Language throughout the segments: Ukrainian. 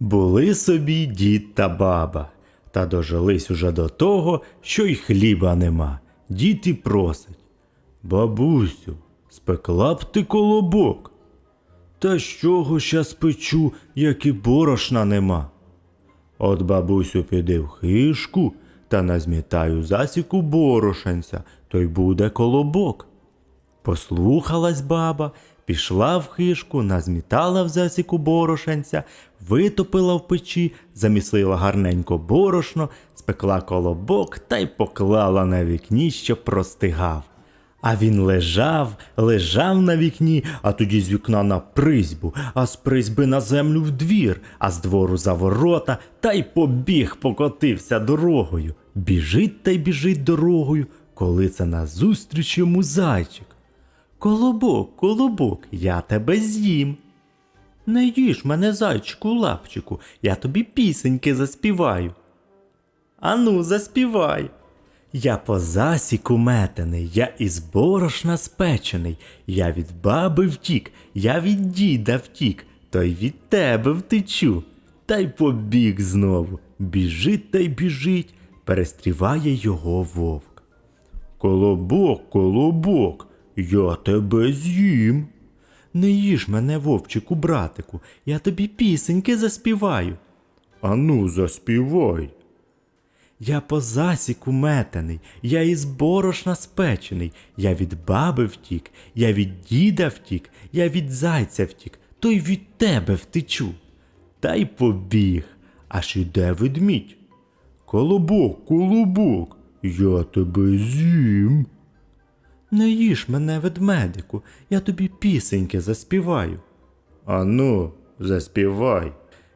Були собі дід та баба, та дожились уже до того, що й хліба нема. Дід і просить. Бабусю, спекла б ти колобок. Та з чого ща спечу, як і борошна нема. От бабусю піди в хишку та назмітаю засіку борошенця, то й буде колобок. Послухалась баба, пішла в хишку, назмітала в засіку борошенця, витопила в печі, замісила гарненько борошно, спекла колобок та й поклала на вікні, щоб простигав. А він лежав, лежав на вікні, а тоді з вікна на призьбу, а з призьби на землю в двір, а з двору за ворота, та й побіг, покотився дорогою. Біжить та й біжить дорогою, коли це назустріч йому зайчик. Колобок, колобок, я тебе з'їм. Не їж мене, зайчику, лапчику, я тобі пісеньки заспіваю. Ану, заспівай. Я по засіку метений, я із борошна спечений, я від баби втік, я від діда втік, то й від тебе втечу. Та й побіг знову. Біжить та й біжить, перестріває його вовк. Колобок, колобок, я тебе з'їм. Не їж мене, вовчику, братику, я тобі пісеньки заспіваю. Ану, заспівай. Я по засіку метений, я із борошна спечений, я від баби втік, я від діда втік, я від зайця втік, то й від тебе втечу. Та й побіг, аж іде ведмідь. Колобок, колобок, я тебе з'їм. Не їж мене, ведмедику, я тобі пісеньки заспіваю. Ану, заспівай.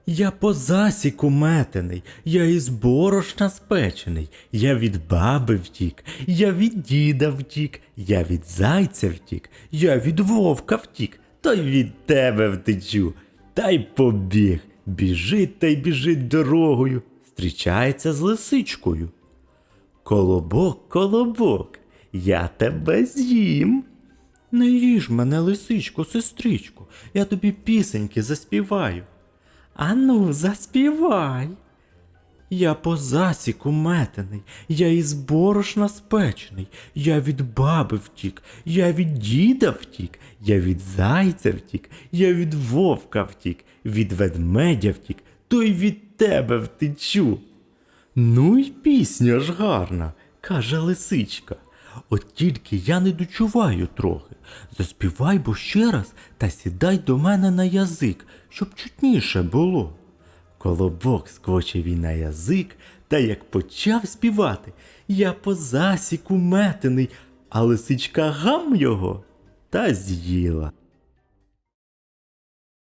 Я по засіку метений, я із борошна спечений, я від баби втік, я від діда втік, я від зайця втік, я від вовка втік, та й від тебе втечу. Та й побіг, біжить та й біжить дорогою, зустрічається з лисичкою. Колобок, колобок, я тебе з'їм. Не їж мене, лисичко, сестричко, я тобі пісеньки заспіваю. Ану, заспівай. Я по засіку метений, я із борошна спечений, я від баби втік, я від діда втік, я від зайця втік, я від вовка втік, від ведмедя втік, то й від тебе втечу. Ну й пісня ж гарна, каже лисичка. От тільки я не дочуваю трохи. Заспівай бо ще раз та сідай до мене на язик, щоб чутніше було. Колобок скочив і на язик, та як почав співати, я по засіку метений, а лисичка гам його та з'їла.